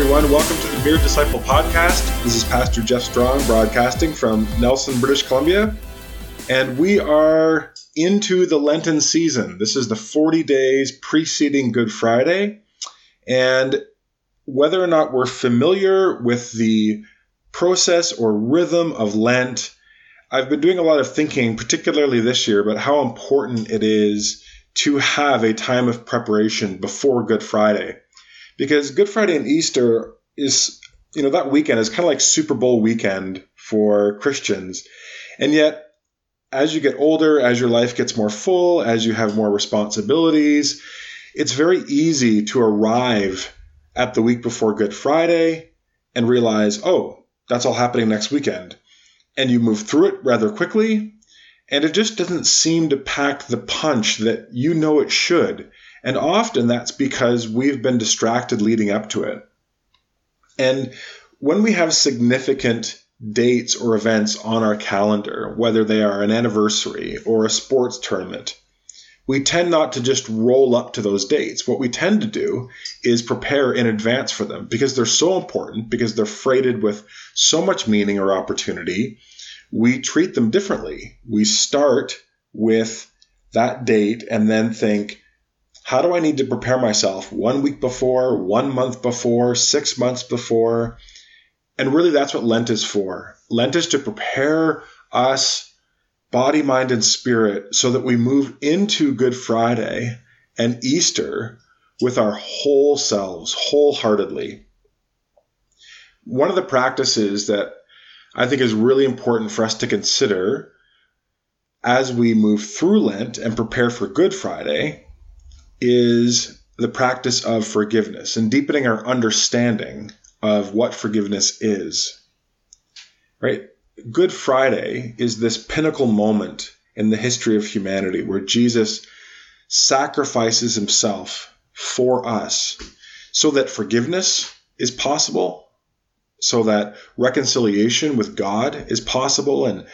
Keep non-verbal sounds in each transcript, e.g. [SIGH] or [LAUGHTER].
everyone. Welcome to the Mere Disciple podcast. This is Pastor Jeff Strong broadcasting from Nelson, British Columbia. And we are into the Lenten season. This is the 40 days preceding Good Friday. And whether or not we're familiar with the process or rhythm of Lent, I've been doing a lot of thinking, particularly this year, about how important it is to have a time of preparation before Good Friday because Good Friday and Easter is, you know, that weekend is kind of like Super Bowl weekend for Christians. And yet, as you get older, as your life gets more full, as you have more responsibilities, it's very easy to arrive at the week before Good Friday and realize, oh, that's all happening next weekend. And you move through it rather quickly, and it just doesn't seem to pack the punch that you know it should. And often that's because we've been distracted leading up to it. And when we have significant dates or events on our calendar, whether they are an anniversary or a sports tournament, we tend not to just roll up to those dates. What we tend to do is prepare in advance for them because they're so important, because they're freighted with so much meaning or opportunity. We treat them differently. We start with that date and then think, how do I need to prepare myself one week before, one month before, six months before? And really, that's what Lent is for. Lent is to prepare us, body, mind, and spirit, so that we move into Good Friday and Easter with our whole selves, wholeheartedly. One of the practices that I think is really important for us to consider as we move through Lent and prepare for Good Friday is the practice of forgiveness and deepening our understanding of what forgiveness is. Right? Good Friday is this pinnacle moment in the history of humanity where Jesus sacrifices himself for us so that forgiveness is possible, so that reconciliation with God is possible, and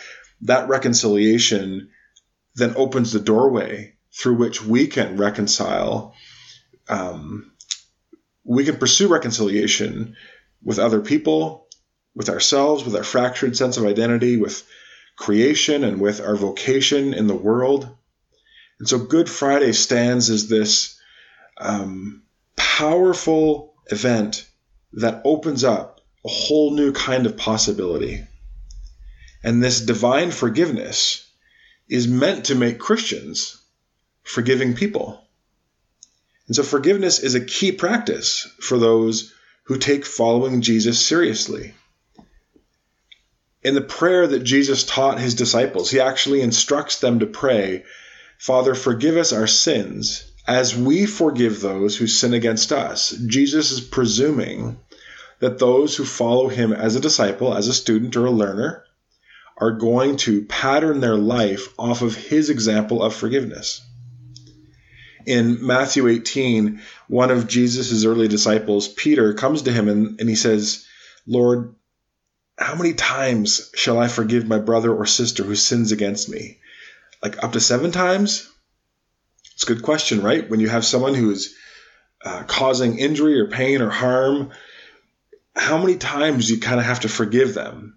that reconciliation then opens the doorway through which we can reconcile, um, we can pursue reconciliation with other people, with ourselves, with our fractured sense of identity, with creation, and with our vocation in the world. And so Good Friday stands as this um, powerful event that opens up a whole new kind of possibility. And this divine forgiveness is meant to make Christians forgiving people. And so forgiveness is a key practice for those who take following Jesus seriously. In the prayer that Jesus taught his disciples, he actually instructs them to pray, Father, forgive us our sins as we forgive those who sin against us. Jesus is presuming that those who follow him as a disciple, as a student or a learner, are going to pattern their life off of his example of forgiveness in Matthew 18, one of Jesus' early disciples, Peter, comes to him and, and he says, Lord, how many times shall I forgive my brother or sister who sins against me? Like up to seven times? It's a good question, right? When you have someone who's uh, causing injury or pain or harm, how many times you kind of have to forgive them?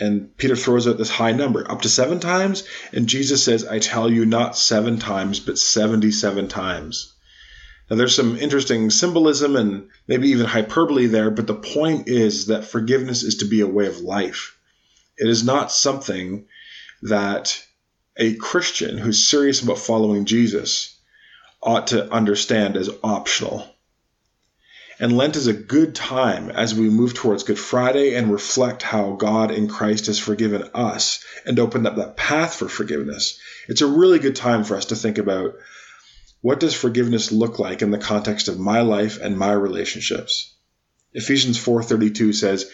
And Peter throws out this high number, up to seven times. And Jesus says, I tell you, not seven times, but 77 times. Now, there's some interesting symbolism and maybe even hyperbole there, but the point is that forgiveness is to be a way of life. It is not something that a Christian who's serious about following Jesus ought to understand as optional. And Lent is a good time as we move towards Good Friday and reflect how God in Christ has forgiven us and opened up that path for forgiveness. It's a really good time for us to think about what does forgiveness look like in the context of my life and my relationships. Ephesians 4:32 says,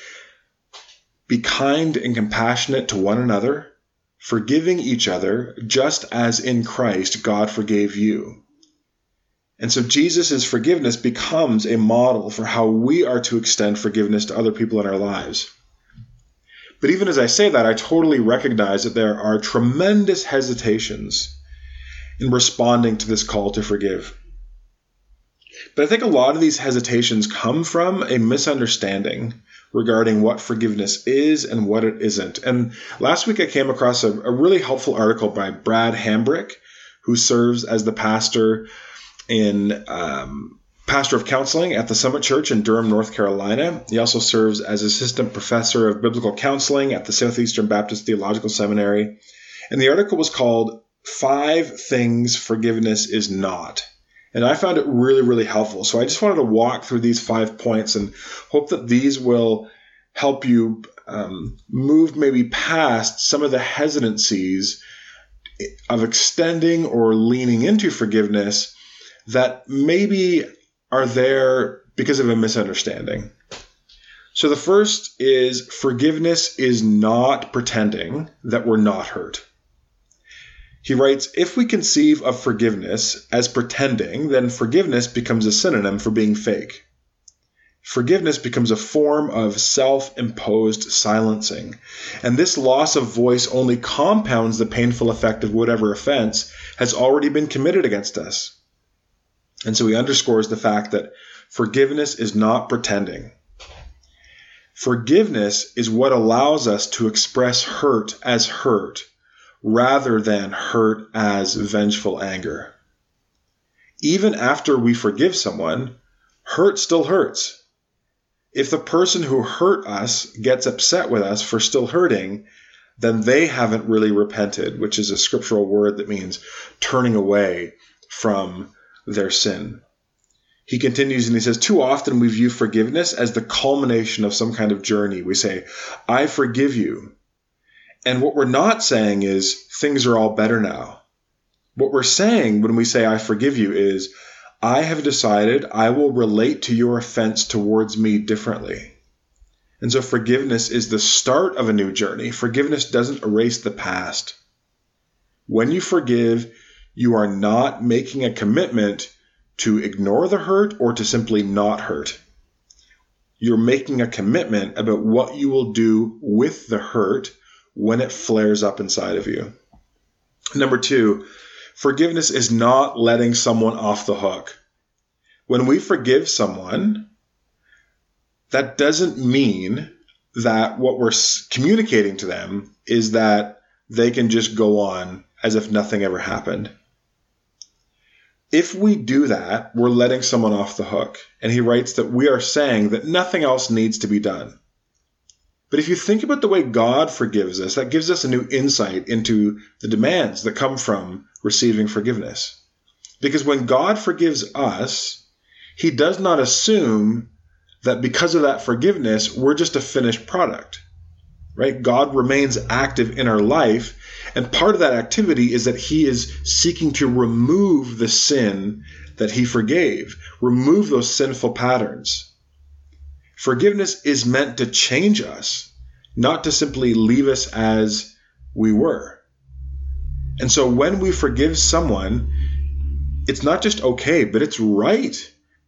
"Be kind and compassionate to one another, forgiving each other, just as in Christ God forgave you." And so Jesus' forgiveness becomes a model for how we are to extend forgiveness to other people in our lives. But even as I say that, I totally recognize that there are tremendous hesitations in responding to this call to forgive. But I think a lot of these hesitations come from a misunderstanding regarding what forgiveness is and what it isn't. And last week I came across a, a really helpful article by Brad Hambrick, who serves as the pastor in um, pastor of counseling at the Summit Church in Durham, North Carolina. He also serves as assistant professor of biblical counseling at the Southeastern Baptist Theological Seminary. And the article was called Five Things Forgiveness is Not. And I found it really, really helpful. So I just wanted to walk through these five points and hope that these will help you um, move maybe past some of the hesitancies of extending or leaning into forgiveness that maybe are there because of a misunderstanding. So the first is forgiveness is not pretending that we're not hurt. He writes If we conceive of forgiveness as pretending, then forgiveness becomes a synonym for being fake. Forgiveness becomes a form of self imposed silencing. And this loss of voice only compounds the painful effect of whatever offense has already been committed against us. And so he underscores the fact that forgiveness is not pretending. Forgiveness is what allows us to express hurt as hurt rather than hurt as vengeful anger. Even after we forgive someone, hurt still hurts. If the person who hurt us gets upset with us for still hurting, then they haven't really repented, which is a scriptural word that means turning away from their sin. He continues and he says, Too often we view forgiveness as the culmination of some kind of journey. We say, I forgive you. And what we're not saying is, things are all better now. What we're saying when we say, I forgive you, is, I have decided I will relate to your offense towards me differently. And so forgiveness is the start of a new journey. Forgiveness doesn't erase the past. When you forgive, you are not making a commitment to ignore the hurt or to simply not hurt. You're making a commitment about what you will do with the hurt when it flares up inside of you. Number two, forgiveness is not letting someone off the hook. When we forgive someone, that doesn't mean that what we're communicating to them is that they can just go on as if nothing ever happened if we do that, we're letting someone off the hook. And he writes that we are saying that nothing else needs to be done. But if you think about the way God forgives us, that gives us a new insight into the demands that come from receiving forgiveness. Because when God forgives us, he does not assume that because of that forgiveness, we're just a finished product. Right? God remains active in our life and part of that activity is that he is seeking to remove the sin that he forgave, remove those sinful patterns. Forgiveness is meant to change us, not to simply leave us as we were. And so when we forgive someone, it's not just okay, but it's right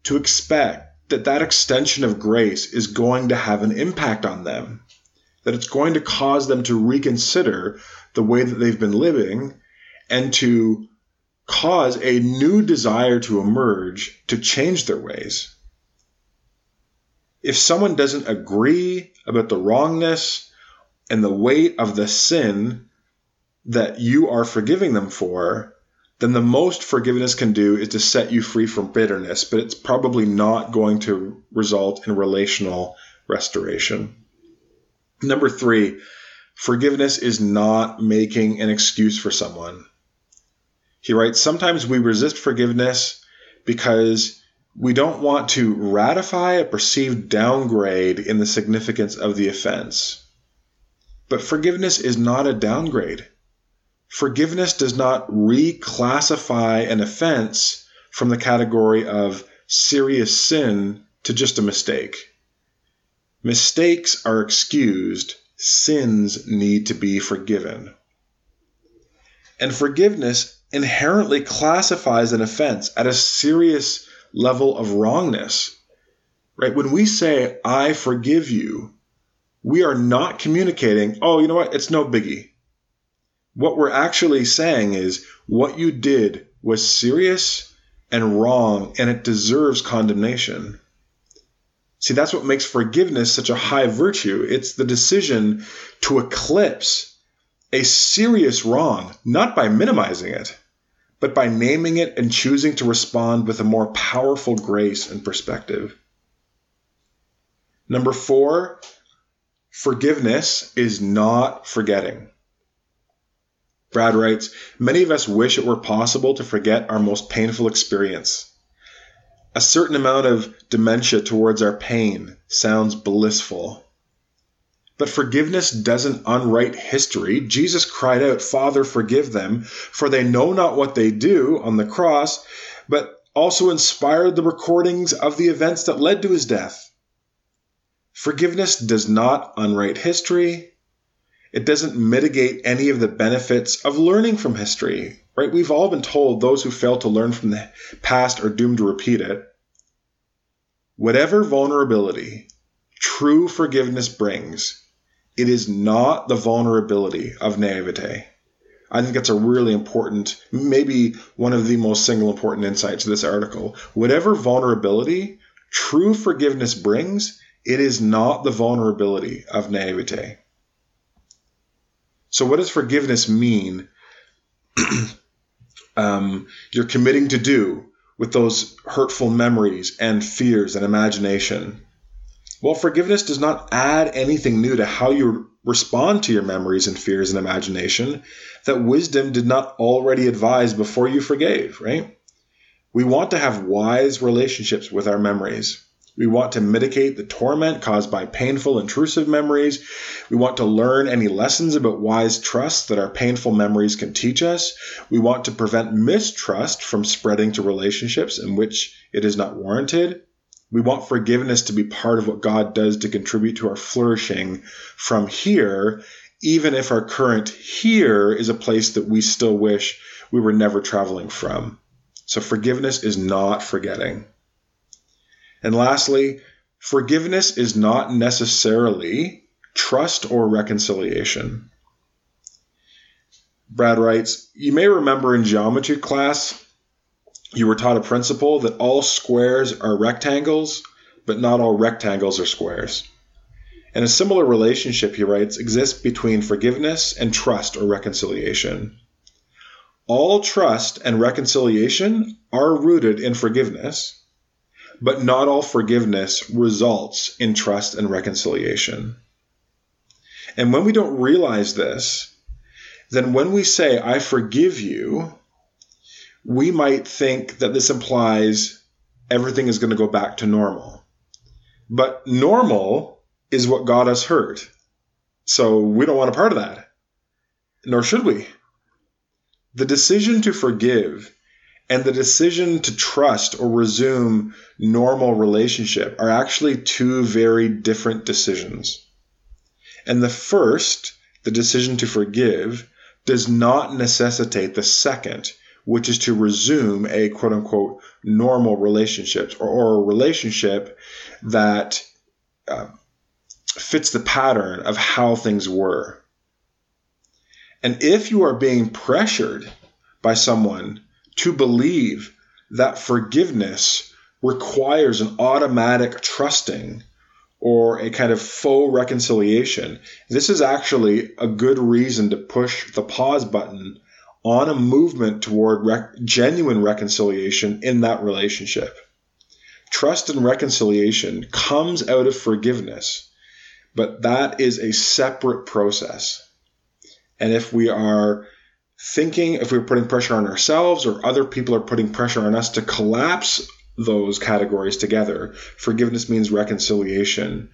to expect that that extension of grace is going to have an impact on them, that it's going to cause them to reconsider the way that they've been living and to cause a new desire to emerge to change their ways. If someone doesn't agree about the wrongness and the weight of the sin that you are forgiving them for, then the most forgiveness can do is to set you free from bitterness, but it's probably not going to result in relational restoration. Number three, Forgiveness is not making an excuse for someone. He writes, Sometimes we resist forgiveness because we don't want to ratify a perceived downgrade in the significance of the offense. But forgiveness is not a downgrade. Forgiveness does not reclassify an offense from the category of serious sin to just a mistake. Mistakes are excused sins need to be forgiven. And forgiveness inherently classifies an offense at a serious level of wrongness. Right? When we say, I forgive you, we are not communicating, oh, you know what? It's no biggie. What we're actually saying is, what you did was serious and wrong, and it deserves condemnation. See, that's what makes forgiveness such a high virtue. It's the decision to eclipse a serious wrong, not by minimizing it, but by naming it and choosing to respond with a more powerful grace and perspective. Number four, forgiveness is not forgetting. Brad writes Many of us wish it were possible to forget our most painful experience. A certain amount of dementia towards our pain sounds blissful. But forgiveness doesn't unwrite history. Jesus cried out, Father, forgive them, for they know not what they do on the cross, but also inspired the recordings of the events that led to his death. Forgiveness does not unwrite history. It doesn't mitigate any of the benefits of learning from history, right? We've all been told those who fail to learn from the past are doomed to repeat it. Whatever vulnerability true forgiveness brings, it is not the vulnerability of naivete. I think that's a really important, maybe one of the most single important insights of this article. Whatever vulnerability true forgiveness brings, it is not the vulnerability of naivete. So, what does forgiveness mean? [CLEARS THROAT] um, you're committing to do with those hurtful memories and fears and imagination. Well, forgiveness does not add anything new to how you respond to your memories and fears and imagination that wisdom did not already advise before you forgave, right? We want to have wise relationships with our memories. We want to mitigate the torment caused by painful, intrusive memories. We want to learn any lessons about wise trust that our painful memories can teach us. We want to prevent mistrust from spreading to relationships in which it is not warranted. We want forgiveness to be part of what God does to contribute to our flourishing from here, even if our current here is a place that we still wish we were never traveling from. So forgiveness is not forgetting. And lastly, forgiveness is not necessarily trust or reconciliation. Brad writes, You may remember in geometry class, you were taught a principle that all squares are rectangles, but not all rectangles are squares. And a similar relationship, he writes, exists between forgiveness and trust or reconciliation. All trust and reconciliation are rooted in forgiveness, but not all forgiveness results in trust and reconciliation. And when we don't realize this, then when we say, I forgive you, we might think that this implies everything is going to go back to normal. But normal is what got us hurt. So we don't want a part of that. Nor should we. The decision to forgive and the decision to trust or resume normal relationship are actually two very different decisions. And the first, the decision to forgive, does not necessitate the second, which is to resume a quote unquote normal relationship or, or a relationship that uh, fits the pattern of how things were. And if you are being pressured by someone to believe that forgiveness requires an automatic trusting or a kind of faux reconciliation. This is actually a good reason to push the pause button on a movement toward rec- genuine reconciliation in that relationship. Trust and reconciliation comes out of forgiveness, but that is a separate process. And if we are thinking if we're putting pressure on ourselves or other people are putting pressure on us to collapse those categories together. Forgiveness means reconciliation.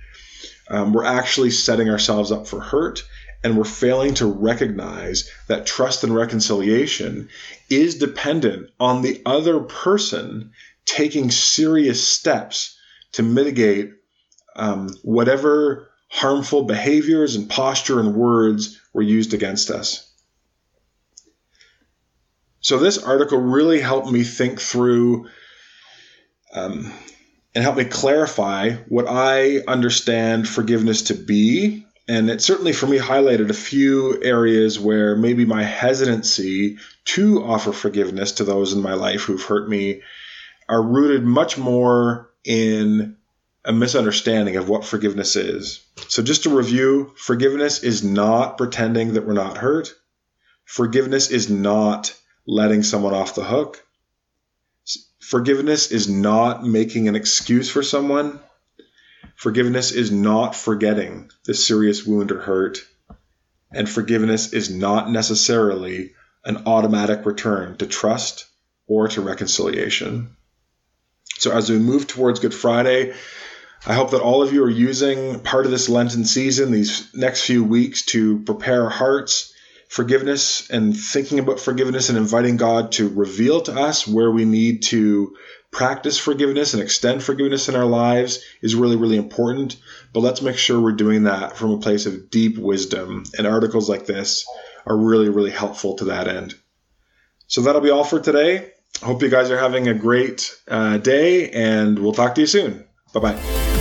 Um, we're actually setting ourselves up for hurt and we're failing to recognize that trust and reconciliation is dependent on the other person taking serious steps to mitigate um, whatever harmful behaviors and posture and words were used against us. So this article really helped me think through um, and helped me clarify what I understand forgiveness to be. And it certainly for me highlighted a few areas where maybe my hesitancy to offer forgiveness to those in my life who've hurt me are rooted much more in a misunderstanding of what forgiveness is. So, just to review, forgiveness is not pretending that we're not hurt. Forgiveness is not letting someone off the hook. Forgiveness is not making an excuse for someone. Forgiveness is not forgetting the serious wound or hurt. And forgiveness is not necessarily an automatic return to trust or to reconciliation. So, as we move towards Good Friday, I hope that all of you are using part of this Lenten season, these next few weeks, to prepare hearts, forgiveness, and thinking about forgiveness and inviting God to reveal to us where we need to practice forgiveness and extend forgiveness in our lives is really, really important. But let's make sure we're doing that from a place of deep wisdom. And articles like this are really, really helpful to that end. So that'll be all for today. Hope you guys are having a great uh, day, and we'll talk to you soon. Bye bye.